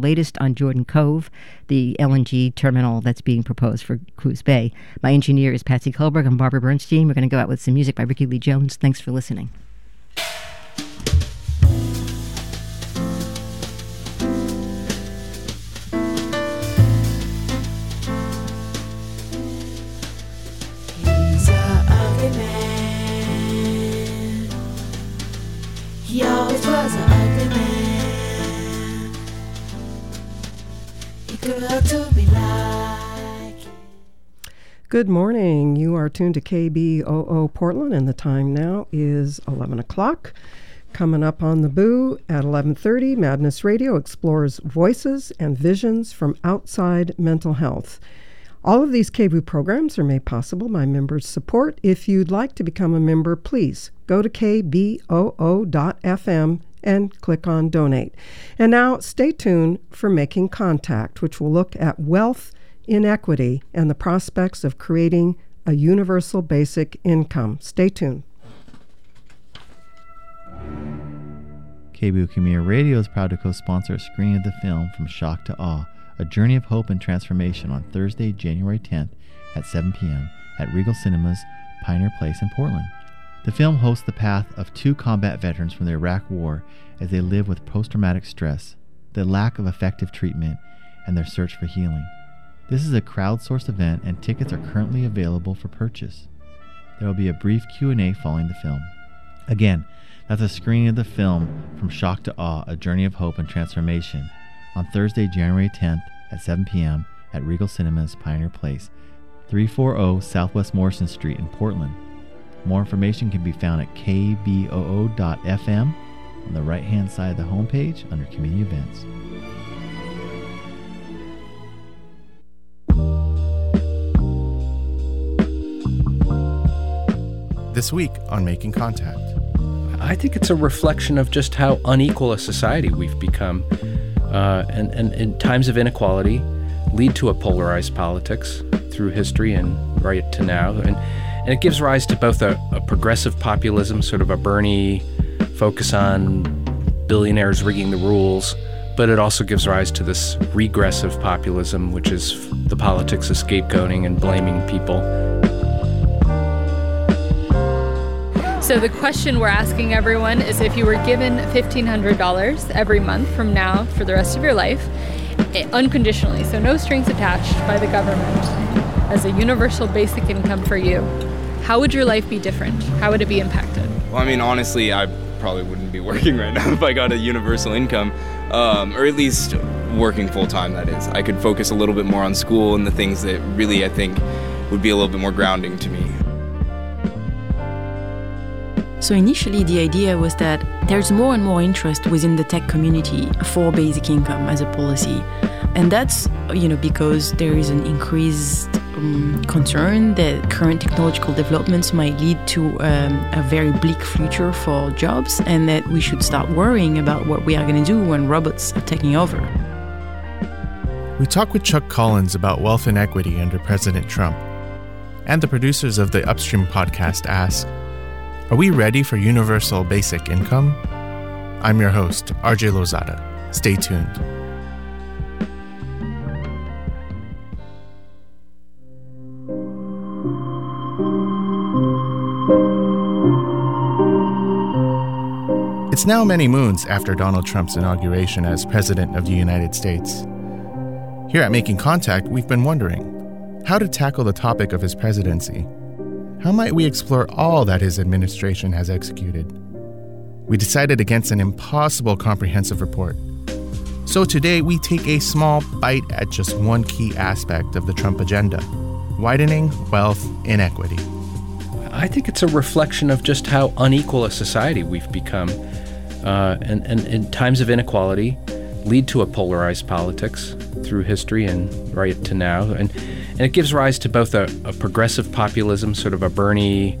latest on Jordan Cove, the LNG terminal that's being proposed for Coos Bay. My engineer is Patsy Kohlberg. I'm Barbara Bernstein. We're going to go out with some music by Rickie Lee Jones. Thanks for listening. Good morning. You are tuned to KBOO Portland, and the time now is 11 o'clock. Coming up on the Boo at 11:30, Madness Radio explores voices and visions from outside mental health. All of these KBOO programs are made possible by members' support. If you'd like to become a member, please go to kboo.fm and click on donate. And now stay tuned for Making Contact, which will look at wealth inequity and the prospects of creating a universal basic income. Stay tuned. Community Radio is proud to co-sponsor a screening of the film From Shock to Awe, a journey of hope and transformation on Thursday, January 10th at 7 p.m. at Regal Cinemas, Pioneer Place in Portland. The film hosts the path of two combat veterans from the Iraq War as they live with post traumatic stress, the lack of effective treatment, and their search for healing. This is a crowdsourced event and tickets are currently available for purchase. There will be a brief Q&A following the film. Again, that's a screening of the film From Shock to Awe, A Journey of Hope and Transformation on Thursday, January 10th at 7 p.m. at Regal Cinemas, Pioneer Place, 340 Southwest Morrison Street in Portland. More information can be found at kboo.fm on the right hand side of the homepage under Community Events. This week on Making Contact. I think it's a reflection of just how unequal a society we've become. Uh, and, and, and times of inequality lead to a polarized politics through history and right to now. And, and it gives rise to both a, a progressive populism, sort of a Bernie focus on billionaires rigging the rules, but it also gives rise to this regressive populism, which is the politics of scapegoating and blaming people. So the question we're asking everyone is if you were given $1,500 every month from now for the rest of your life, eh, unconditionally, so no strings attached by the government, as a universal basic income for you, how would your life be different? How would it be impacted? Well, I mean, honestly, I probably wouldn't be working right now if I got a universal income, um, or at least working full time, that is. I could focus a little bit more on school and the things that really I think would be a little bit more grounding to me. So initially, the idea was that there's more and more interest within the tech community for basic income as a policy, and that's you know because there is an increased um, concern that current technological developments might lead to um, a very bleak future for jobs, and that we should start worrying about what we are going to do when robots are taking over. We talk with Chuck Collins about wealth inequity under President Trump, and the producers of the Upstream podcast ask. Are we ready for universal basic income? I'm your host, RJ Lozada. Stay tuned. It's now many moons after Donald Trump's inauguration as President of the United States. Here at Making Contact, we've been wondering how to tackle the topic of his presidency how might we explore all that his administration has executed? We decided against an impossible comprehensive report. So today we take a small bite at just one key aspect of the Trump agenda widening wealth inequity. I think it's a reflection of just how unequal a society we've become. Uh, and, and, and times of inequality lead to a polarized politics through history and right to now. And and it gives rise to both a, a progressive populism, sort of a Bernie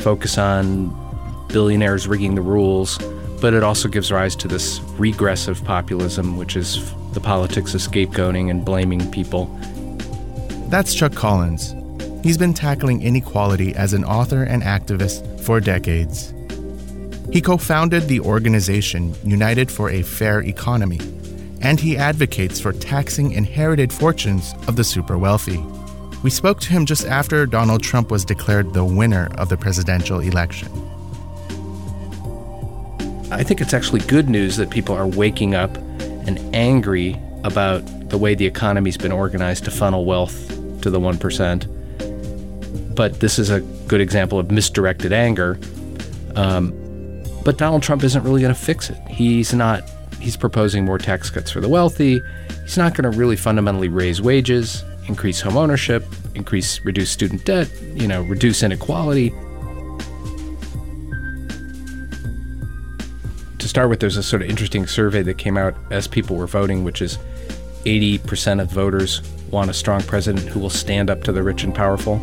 focus on billionaires rigging the rules, but it also gives rise to this regressive populism, which is the politics of scapegoating and blaming people. That's Chuck Collins. He's been tackling inequality as an author and activist for decades. He co founded the organization United for a Fair Economy, and he advocates for taxing inherited fortunes of the super wealthy. We spoke to him just after Donald Trump was declared the winner of the presidential election. I think it's actually good news that people are waking up and angry about the way the economy's been organized to funnel wealth to the 1%. But this is a good example of misdirected anger. Um, but Donald Trump isn't really going to fix it. He's not, he's proposing more tax cuts for the wealthy. He's not going to really fundamentally raise wages, increase home ownership, increase, reduce student debt, you know, reduce inequality. To start with, there's a sort of interesting survey that came out as people were voting, which is 80% of voters want a strong president who will stand up to the rich and powerful.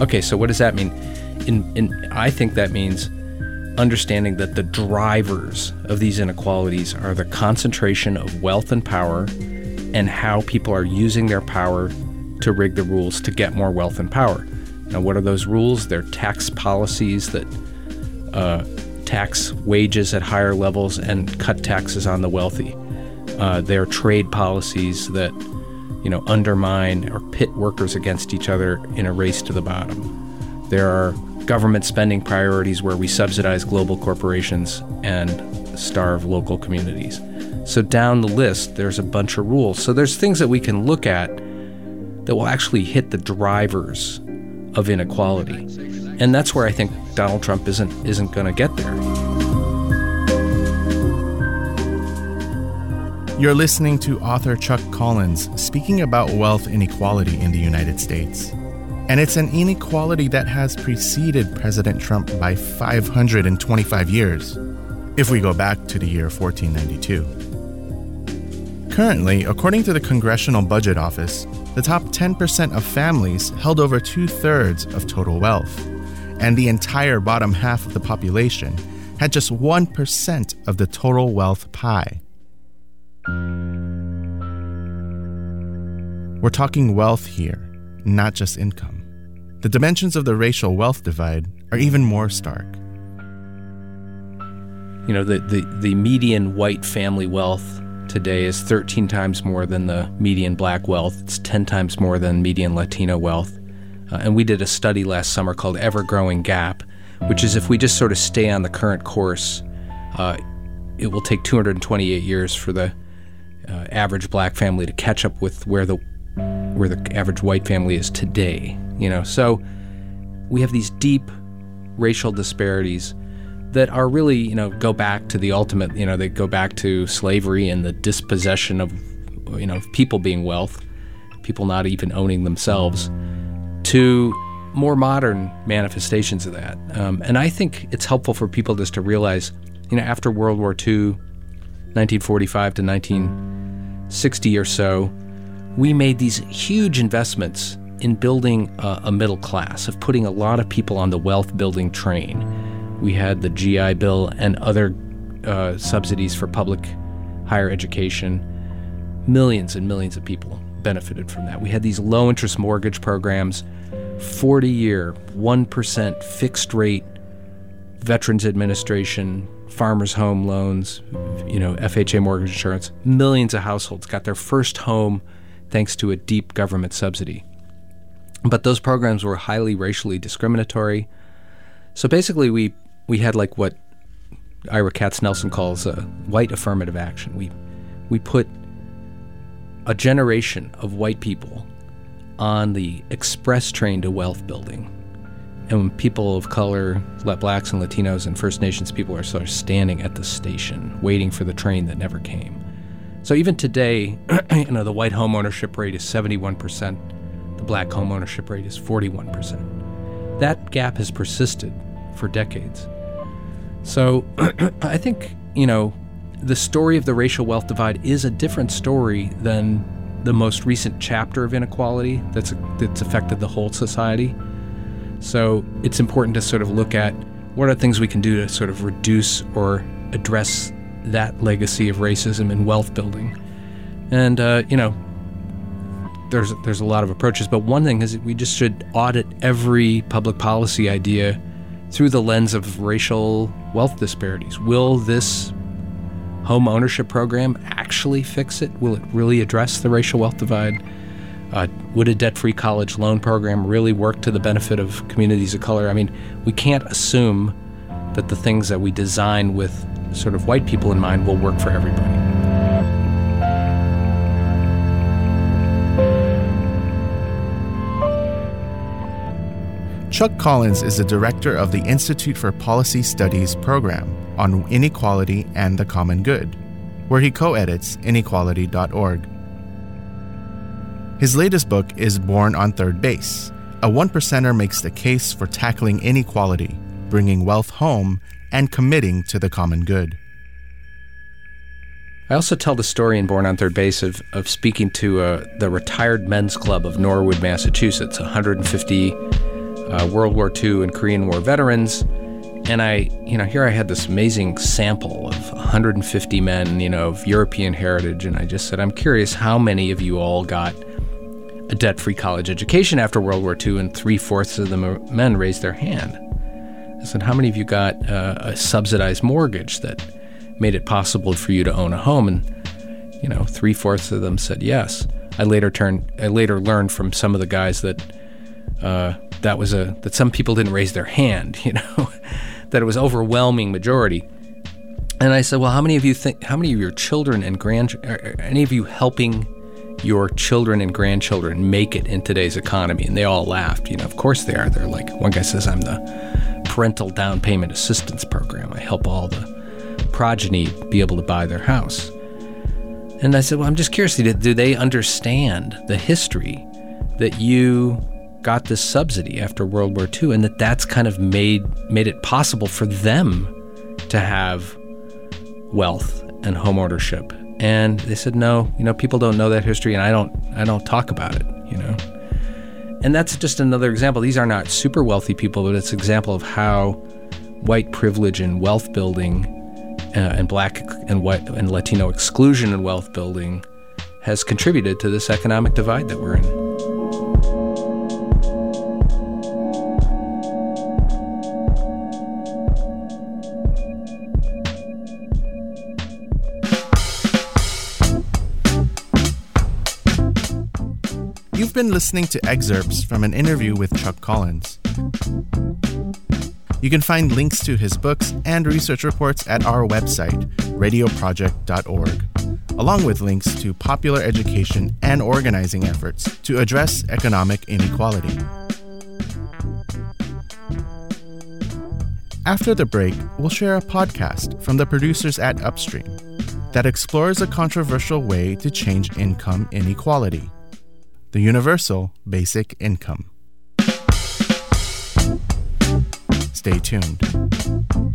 Okay, so what does that mean? In, in, I think that means understanding that the drivers of these inequalities are the concentration of wealth and power and how people are using their power to rig the rules to get more wealth and power. Now, what are those rules? They're tax policies that uh, tax wages at higher levels and cut taxes on the wealthy. Uh, they're trade policies that you know undermine or pit workers against each other in a race to the bottom. There are government spending priorities where we subsidize global corporations and starve local communities. So down the list, there's a bunch of rules. So there's things that we can look at that will actually hit the drivers of inequality. And that's where I think Donald Trump isn't isn't going to get there. You're listening to author Chuck Collins speaking about wealth inequality in the United States. And it's an inequality that has preceded President Trump by 525 years, if we go back to the year 1492. Currently, according to the Congressional Budget Office, the top 10% of families held over two thirds of total wealth, and the entire bottom half of the population had just 1% of the total wealth pie. We're talking wealth here, not just income. The dimensions of the racial wealth divide are even more stark. You know, the, the, the median white family wealth today is 13 times more than the median black wealth. It's 10 times more than median Latino wealth. Uh, and we did a study last summer called Ever Growing Gap, which is if we just sort of stay on the current course, uh, it will take 228 years for the uh, average black family to catch up with where the where the average white family is today. You know, so we have these deep racial disparities that are really, you know, go back to the ultimate, you know, they go back to slavery and the dispossession of, you know, people being wealth, people not even owning themselves, to more modern manifestations of that. Um, and I think it's helpful for people just to realize, you know, after World War II, 1945 to 1960 or so, we made these huge investments in building a, a middle class, of putting a lot of people on the wealth building train. We had the GI Bill and other uh, subsidies for public higher education. Millions and millions of people benefited from that. We had these low interest mortgage programs, 40 year, 1% fixed rate Veterans Administration, Farmers Home Loans, you know, FHA mortgage insurance. Millions of households got their first home thanks to a deep government subsidy. But those programs were highly racially discriminatory. So basically, we, we had like what Ira Katznelson calls a white affirmative action. We, we put a generation of white people on the express train to wealth building. And when people of color, let blacks and Latinos and First Nations people are sort of standing at the station, waiting for the train that never came. So even today, you know, the white home ownership rate is 71%, the black home ownership rate is 41%. That gap has persisted for decades. So I think, you know, the story of the racial wealth divide is a different story than the most recent chapter of inequality that's that's affected the whole society. So it's important to sort of look at what are things we can do to sort of reduce or address that legacy of racism and wealth building. And uh, you know, there's there's a lot of approaches, but one thing is we just should audit every public policy idea through the lens of racial wealth disparities. Will this home ownership program actually fix it? Will it really address the racial wealth divide? Uh, would a debt free college loan program really work to the benefit of communities of color? I mean, we can't assume that the things that we design with sort of white people in mind will work for everybody. Chuck Collins is the director of the Institute for Policy Studies program on inequality and the common good, where he co edits inequality.org. His latest book is Born on Third Base. A one percenter makes the case for tackling inequality, bringing wealth home, and committing to the common good. I also tell the story in Born on Third Base of, of speaking to uh, the Retired Men's Club of Norwood, Massachusetts, 150 uh, World War II and Korean War veterans. And I, you know, here I had this amazing sample of 150 men, you know, of European heritage. And I just said, I'm curious how many of you all got a debt free college education after World War II, and three fourths of the men raised their hand. I said, How many of you got uh, a subsidized mortgage that made it possible for you to own a home? And, you know, three fourths of them said yes. I later turned, I later learned from some of the guys that uh, that was a that some people didn't raise their hand, you know, that it was overwhelming majority. And I said, well, how many of you think? How many of your children and grand? Are any of you helping your children and grandchildren make it in today's economy? And they all laughed. You know, of course they are. They're like, one guy says, I'm the parental down payment assistance program. I help all the progeny be able to buy their house. And I said, well, I'm just curious. Do they understand the history that you got this subsidy after World War II, and that that's kind of made made it possible for them to have wealth and home ownership. And they said, no, you know, people don't know that history, and I don't, I don't talk about it, you know. And that's just another example. These are not super wealthy people, but it's an example of how white privilege and wealth building, uh, and black and white and Latino exclusion and wealth building, has contributed to this economic divide that we're in. Been listening to excerpts from an interview with Chuck Collins. You can find links to his books and research reports at our website, radioproject.org, along with links to popular education and organizing efforts to address economic inequality. After the break, we'll share a podcast from the producers at Upstream that explores a controversial way to change income inequality the universal basic income. Stay tuned.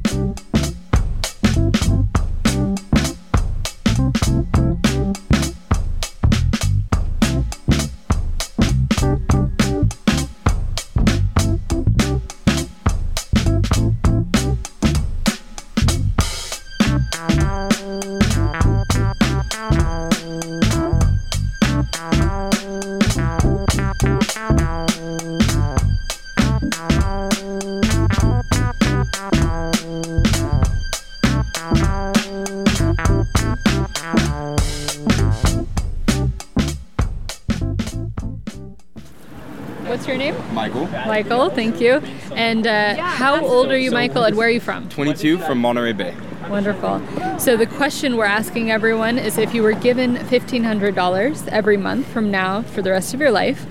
Thank you. And uh, how old are you, Michael, and where are you from? 22 from Monterey Bay. Wonderful. So the question we're asking everyone is if you were given $1,500 every month from now for the rest of your life,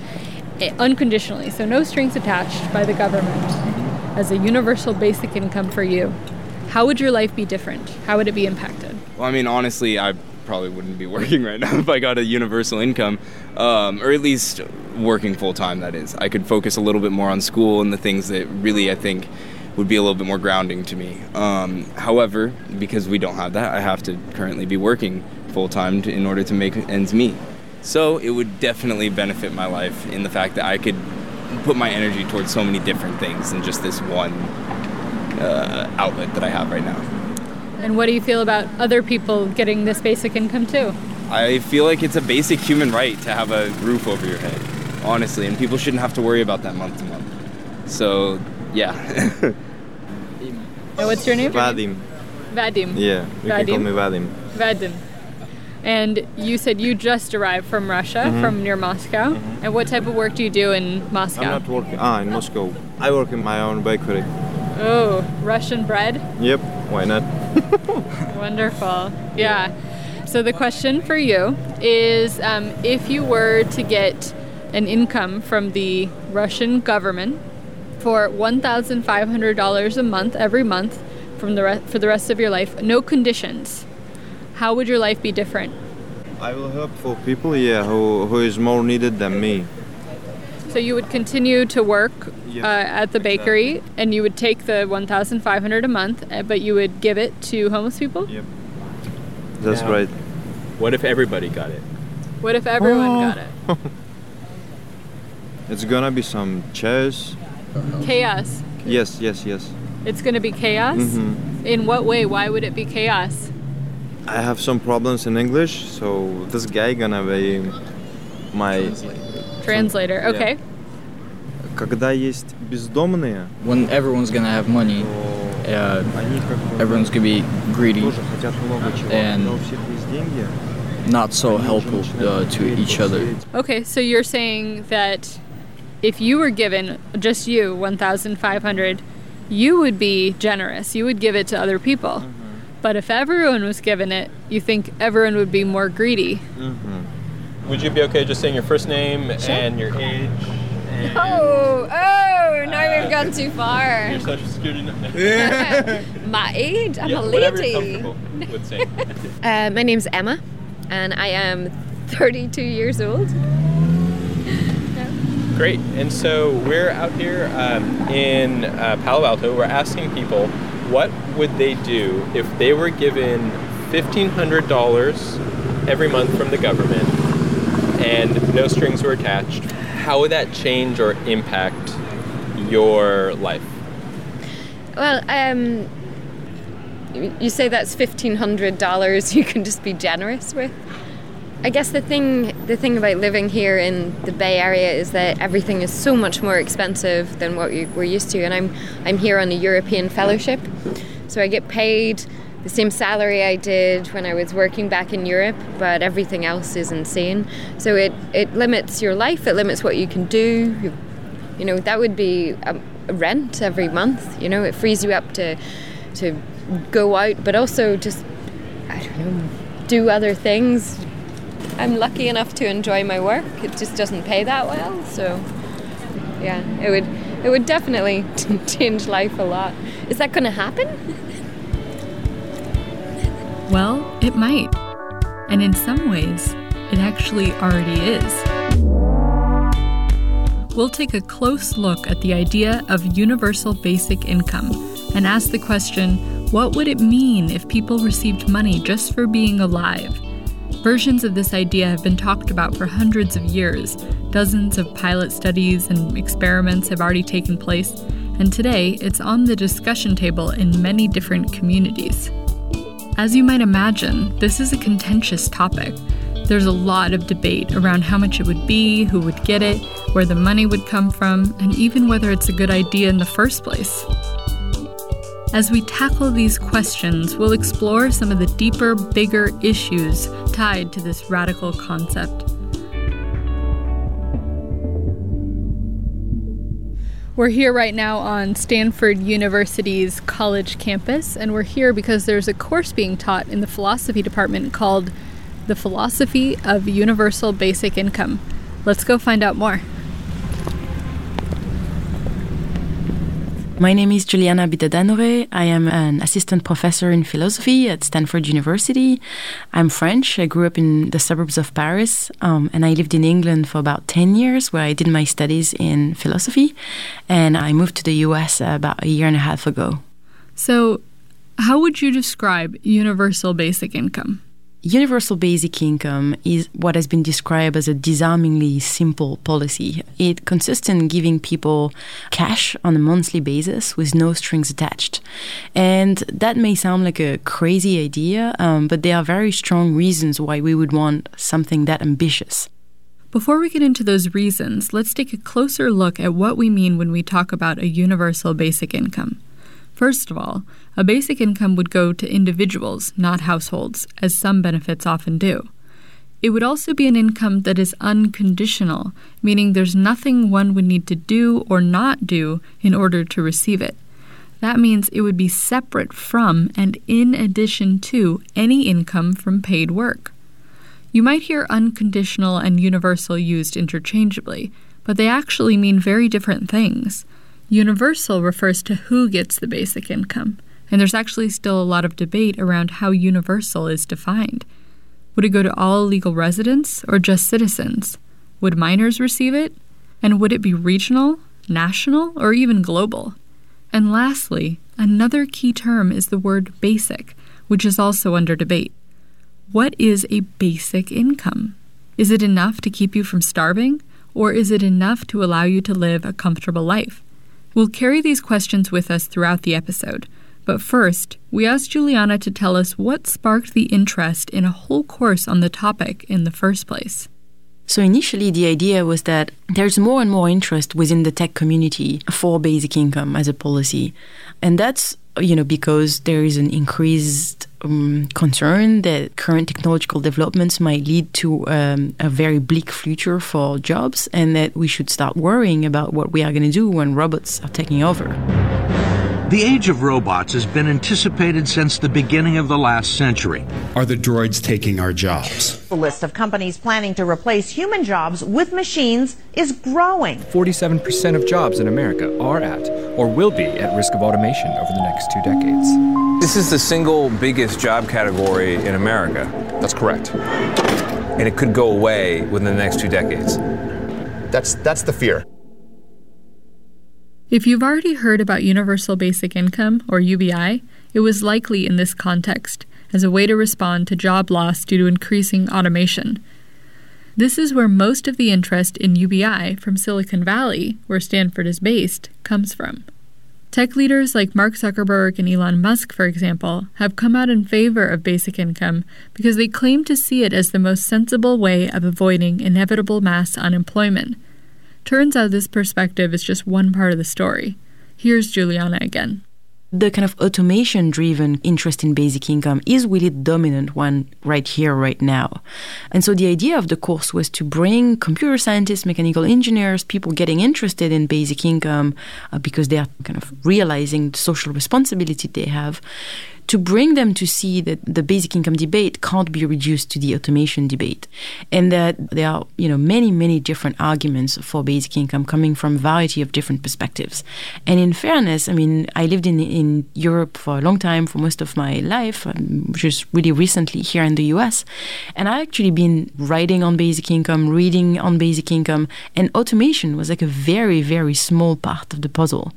eh, unconditionally, so no strings attached by the government, as a universal basic income for you, how would your life be different? How would it be impacted? Well, I mean, honestly, I probably wouldn't be working right now if I got a universal income, um, or at least working full time. That is, I could focus a little bit more on school and the things that really I think would be a little bit more grounding to me. Um, however, because we don't have that, I have to currently be working full time in order to make ends meet. So it would definitely benefit my life in the fact that I could put my energy towards so many different things than just this one uh, outlet that I have right now. And what do you feel about other people getting this basic income too? I feel like it's a basic human right to have a roof over your head, honestly, and people shouldn't have to worry about that month to month. So, yeah. And what's your name? Vadim. Vadim. Yeah, you can call Vadim? me Vadim. Vadim. And you said you just arrived from Russia, Mhm. from near Moscow. And what type of work do you do in Moscow? I'm not working. Ah, in Moscow. I work in my own bakery. Oh, Russian bread? Yep, why not? Wonderful. Yeah. So the question for you is um, if you were to get an income from the Russian government for $1,500 a month every month from the re- for the rest of your life, no conditions, how would your life be different? I will help for people, yeah, who, who is more needed than me. So you would continue to work Yep, uh, at the bakery, and you would take the 1,500 a month, uh, but you would give it to homeless people. Yep. That's Now, right. What if everybody got it? What if everyone Oh. got it? It's gonna be some chairs. Chaos. Yes, yes, yes. It's going to be chaos. Mm-hmm. In what way? Why would it be chaos? I have some problems in English, so this guy gonna be my Translator. Yeah. Okay. Когда есть бездомные, when everyone's gonna have money, uh, everyone's gonna be greedy тоже хотят много чего, and но у всех есть деньги. not so helpful uh, to each other. Okay. So you're saying that if you were given just you 1,500, you would be generous. You would give it to other people. But if everyone was given it, you think everyone would be more greedy. Would you be okay just saying your first name and your age? And Oh, oh, now we've gone too far. Your social security number. My age? I'm yeah, a whatever you're lady. comfortable with saying. Uh, my name's Emma, and I am 32 years old. Great. And so we're out here um, in uh, Palo Alto. We're asking people what would they do if they were given $1,500 every month from the government and no strings were attached. How would that change or impact your life? Well, um, you say that's $1,500 you can just be generous with. I guess the thing the thing about living here in the Bay Area is that everything is so much more expensive than what we're used to, and I'm I'm here on a European fellowship, so I get paid the same salary I did when I was working back in Europe, but everything else is insane. So it it limits your life. It limits what you can do. You, you know that would be a, a rent every month. You know it frees you up to to go out, but also just I don't know do other things I'm lucky enough to enjoy my work. It just doesn't pay that well, so yeah, it would it would definitely change life a lot. Is that going to happen? Well, it might. And in some ways, it actually already is. We'll take a close look at the idea of universal basic income and ask the question what would it mean if people received money just for being alive? Versions of this idea have been talked about for hundreds of years. Dozens of pilot studies and experiments have already taken place, and today it's on the discussion table in many different communities. As you might imagine, this is a contentious topic. There's a lot of debate around how much it would be, who would get it, where the money would come from, and even whether it's a good idea in the first place. As we tackle these questions, we'll explore some of the deeper, bigger issues tied to this radical concept. We're here right now on Stanford University's college campus, and we're here because there's a course being taught in the philosophy department called The Philosophy of Universal Basic Income. Let's go find out more. My name is Juliana Bidadanure. I am an assistant professor in philosophy at Stanford University. I'm French. I grew up in the suburbs of Paris, um, and I lived in England for about 10 years where I did my studies in philosophy. And I moved to the US about a year and a half ago. So, how would you describe universal basic income? Universal basic income is what has been described as a disarmingly simple policy. It consists in giving people cash on a monthly basis with no strings attached. And that may sound like a crazy idea, um, but there are very strong reasons why we would want something that ambitious. Before we get into those reasons, let's take a closer look at what we mean when we talk about a universal basic income. First of all, a basic income would go to individuals, not households, as some benefits often do. It would also be an income that is unconditional, meaning there's nothing one would need to do or not do in order to receive it. That means it would be separate from and in addition to any income from paid work. You might hear unconditional and universal used interchangeably, but they actually mean very different things. Universal refers to who gets the basic income, and there's actually still a lot of debate around how universal is defined. Would it go to all legal residents or just citizens? Would minors receive it? And would it be regional, national, or even global? And lastly, another key term is the word basic, which is also under debate. What is a basic income? Is it enough to keep you from starving, or is it enough to allow you to live a comfortable life? We'll carry these questions with us throughout the episode, but first, we asked Juliana to tell us what sparked the interest in a whole course on the topic in the first place. So initially, the idea was that there's more and more interest within the tech community for basic income as a policy, and that's you know because there is an increased um, concern that current technological developments might lead to um, a very bleak future for jobs, and that we should start worrying about what we are going to do when robots are taking over. The age of robots has been anticipated since the beginning of the last century. Are the droids taking our jobs? The list of companies planning to replace human jobs with machines is growing. 47% of jobs in America are at or will be at risk of automation over the next two decades. This is the single biggest job category in America. That's correct. And it could go away within the next two decades. That's that's the fear. If you've already heard about Universal Basic Income, or UBI, it was likely in this context, as a way to respond to job loss due to increasing automation. This is where most of the interest in UBI from Silicon Valley, where Stanford is based, comes from. Tech leaders like Mark Zuckerberg and Elon Musk, for example, have come out in favor of basic income because they claim to see it as the most sensible way of avoiding inevitable mass unemployment. Turns out this perspective is just one part of the story. Here's Juliana again. The kind of automation driven interest in basic income is really the dominant one right here, right now. And so the idea of the course was to bring computer scientists, mechanical engineers, people getting interested in basic income uh, because they are kind of realizing the social responsibility they have to bring them to see that the basic income debate can't be reduced to the automation debate. And that there are you know many many different arguments for basic income coming from a variety of different perspectives. And in fairness i mean i lived in in europe for a long time for most of my life um, just really recently here in the us and i actually been writing on basic income reading on basic income and automation was like a very very small part of the puzzle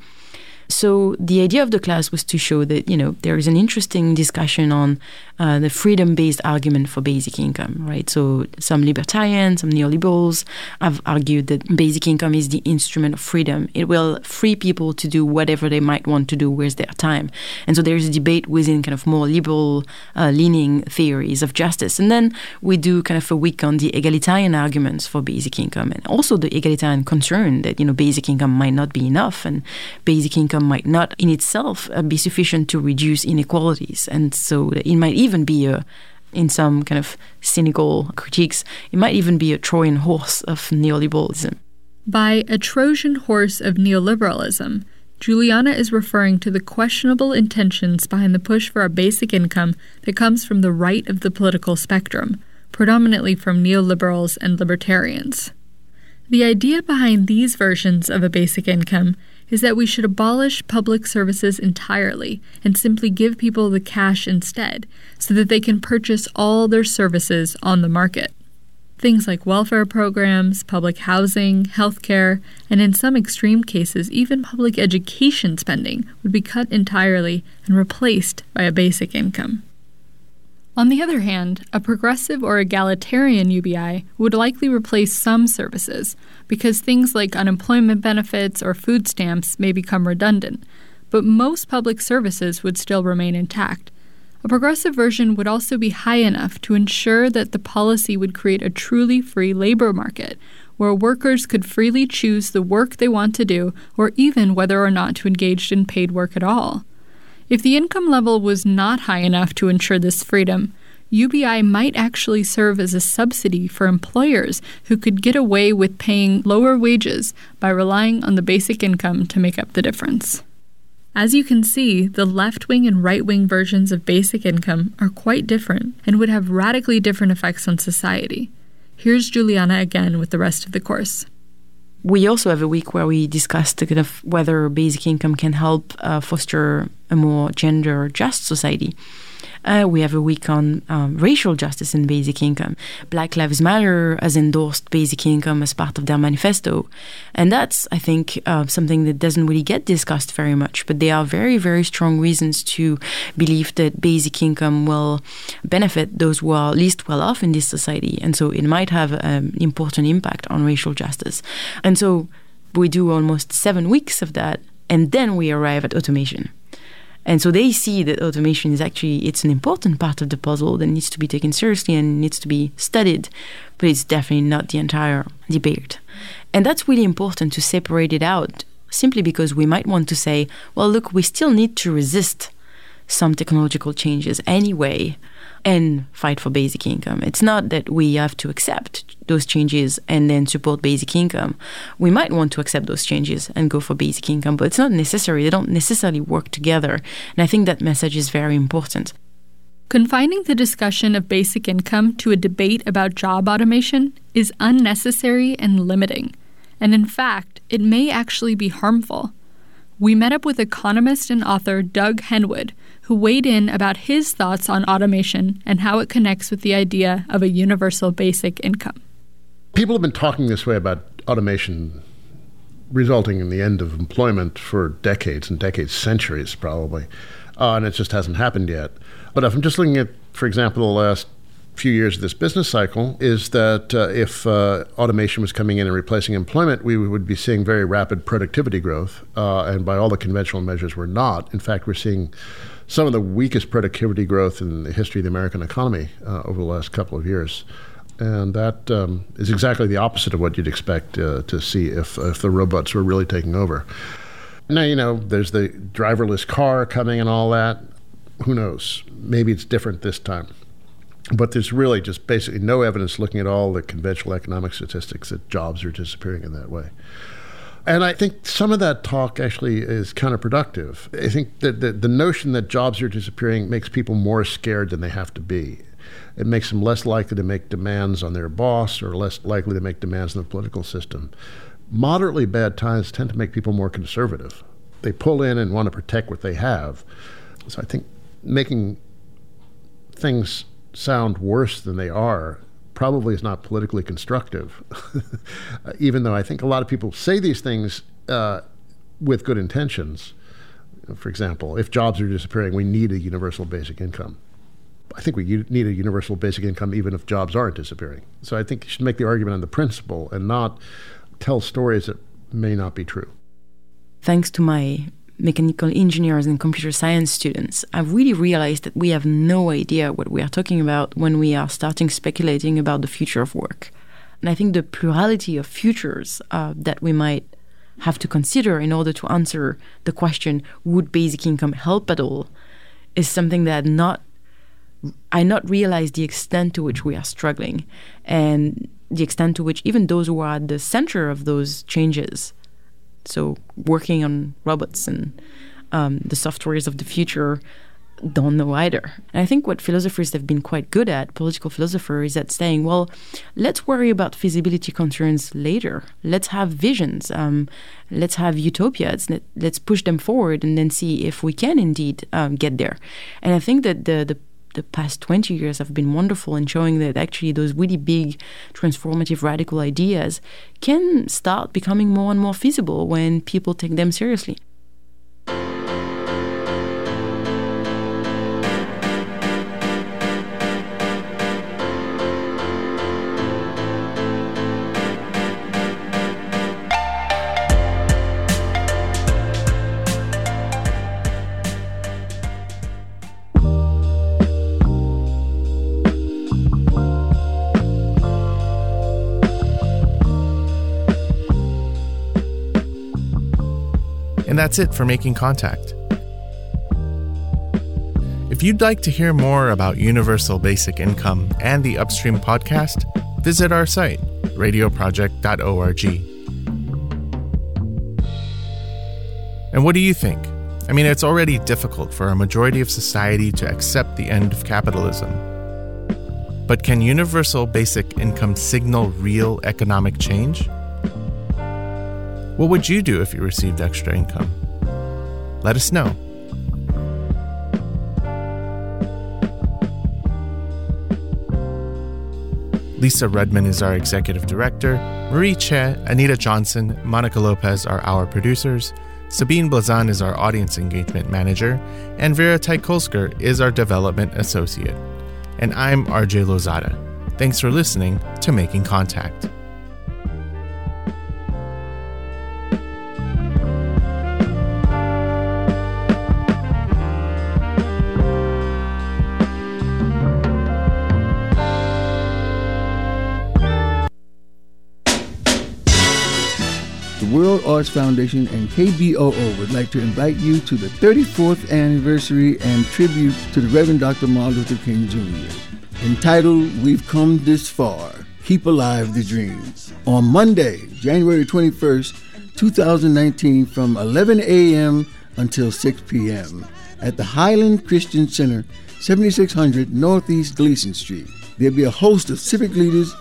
so the idea of the class was to show that you know there is an interesting discussion on uh, the freedom-based argument for basic income, right? So some libertarians, some neoliberals have argued that basic income is the instrument of freedom. It will free people to do whatever they might want to do with their time. And so there is a debate within kind of more liberal uh, leaning theories of justice. And then we do kind of a week on the egalitarian arguments for basic income and also the egalitarian concern that, you know, basic income might not be enough and basic income might not in itself uh, be sufficient to reduce inequalities. And so it might even be a in some kind of cynical critiques, it might even be a Trojan horse of neoliberalism. By a Trojan horse of neoliberalism, Juliana is referring to the questionable intentions behind the push for a basic income that comes from the right of the political spectrum, predominantly from neoliberals and libertarians. The idea behind these versions of a basic income is that we should abolish public services entirely and simply give people the cash instead so that they can purchase all their services on the market. Things like welfare programs, public housing, healthcare, and in some extreme cases, even public education spending would be cut entirely and replaced by a basic income. On the other hand, a progressive or egalitarian UBI would likely replace some services because things like unemployment benefits or food stamps may become redundant, but most public services would still remain intact. A progressive version would also be high enough to ensure that the policy would create a truly free labor market where workers could freely choose the work they want to do or even whether or not to engage in paid work at all. If the income level was not high enough to ensure this freedom, UBI might actually serve as a subsidy for employers who could get away with paying lower wages by relying on the basic income to make up the difference. As you can see, the left wing and right wing versions of basic income are quite different and would have radically different effects on society. Here's Juliana again with the rest of the course. We also have a week where we discussed kind of whether basic income can help uh, foster a more gender just society. Uh, we have a week on um, racial justice and basic income. Black Lives Matter has endorsed basic income as part of their manifesto. And that's, I think, uh, something that doesn't really get discussed very much. But there are very, very strong reasons to believe that basic income will benefit those who are least well off in this society. And so it might have an important impact on racial justice. And so we do almost seven weeks of that. And then we arrive at automation. And so they see that automation is actually it's an important part of the puzzle that needs to be taken seriously and needs to be studied, but it's definitely not the entire debate. And that's really important to separate it out simply because we might want to say, well, look, we still need to resist some technological changes anyway and fight for basic income. It's not that we have to accept those changes and then support basic income. We might want to accept those changes and go for basic income, but it's not necessary. They don't necessarily work together. And I think that message is very important. Confining the discussion of basic income to a debate about job automation is unnecessary and limiting. And in fact, it may actually be harmful. We met up with economist and author Doug Henwood, who weighed in about his thoughts on automation and how it connects with the idea of a universal basic income. People have been talking this way about automation resulting in the end of employment for decades and decades, centuries probably, uh, and it just hasn't happened yet. But if I'm just looking at, for example, the last few years of this business cycle is that uh, if uh, automation was coming in and replacing employment, we would be seeing very rapid productivity growth. Uh, and by all the conventional measures, we're not. In fact, we're seeing some of the weakest productivity growth in the history of the American economy uh, over the last couple of years. And that um, is exactly the opposite of what you'd expect uh, to see if, if the robots were really taking over. Now, you know, there's the driverless car coming and all that. Who knows? Maybe it's different this time. But there's really just basically no evidence looking at all the conventional economic statistics that jobs are disappearing in that way. And I think some of that talk actually is counterproductive. I think that the, the notion that jobs are disappearing makes people more scared than they have to be. It makes them less likely to make demands on their boss or less likely to make demands on the political system. Moderately bad times tend to make people more conservative. They pull in and want to protect what they have. So I think making things sound worse than they are probably is not politically constructive, even though I think a lot of people say these things uh, with good intentions. For example, if jobs are disappearing, we need a universal basic income. I think we need a universal basic income even if jobs aren't disappearing. So I think you should make the argument on the principle and not tell stories that may not be true. Thanks to my mechanical engineers and computer science students, I've really realized that we have no idea what we are talking about when we are starting speculating about the future of work. And I think the plurality of futures uh, that we might have to consider in order to answer the question, would basic income help at all, is something that not I not realize the extent to which we are struggling and the extent to which even those who are at the center of those changes so working on robots and um, the softwares of the future don't know either. And I think what philosophers have been quite good at, political philosophers, is at saying, well, let's worry about feasibility concerns later. Let's have visions. Um, let's have utopias. Let, us push them forward and then see if we can indeed um, get there. And I think that the, the the past 20 years have been wonderful in showing that actually those really big, transformative, radical ideas can start becoming more and more feasible when people take them seriously. And that's it for Making Contact. If you'd like to hear more about universal basic income and the Upstream podcast, visit our site, radioproject.org. And what do you think? I mean, it's already difficult for a majority of society to accept the end of capitalism. But can universal basic income signal real economic change? What would you do if you received extra income? Let us know. Lisa Rudman is our executive director. Marie Che, Anita Johnson, Monica Lopez are our producers. Sabine Blaizin is our audience engagement manager. And Vera Tykulsker is our development associate. And I'm RJ Lozada. Thanks for listening to Making Contact. The World Arts Foundation and KBOO would like to invite you to the 34th anniversary and tribute to the Reverend Dr. Martin Luther King Jr. entitled We've Come This Far Keep Alive the Dreams. On Monday, January 21st, 2019, from 11 a.m. until 6 p.m. at the Highland Christian Center, 7600 Northeast Glisan Street. There'll be a host of civic leaders,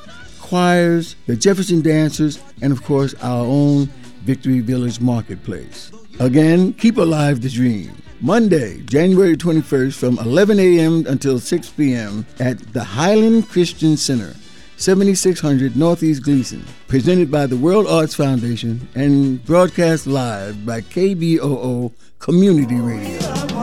choirs, the Jefferson Dancers, and of course our own Victory Village Marketplace. Again, keep alive the dream. Monday, January 21st from 11 a.m. until 6 p.m. at the Highland Christian Center, 7600 Northeast Glisan, presented by the World Arts Foundation and broadcast live by KBOO Community Radio.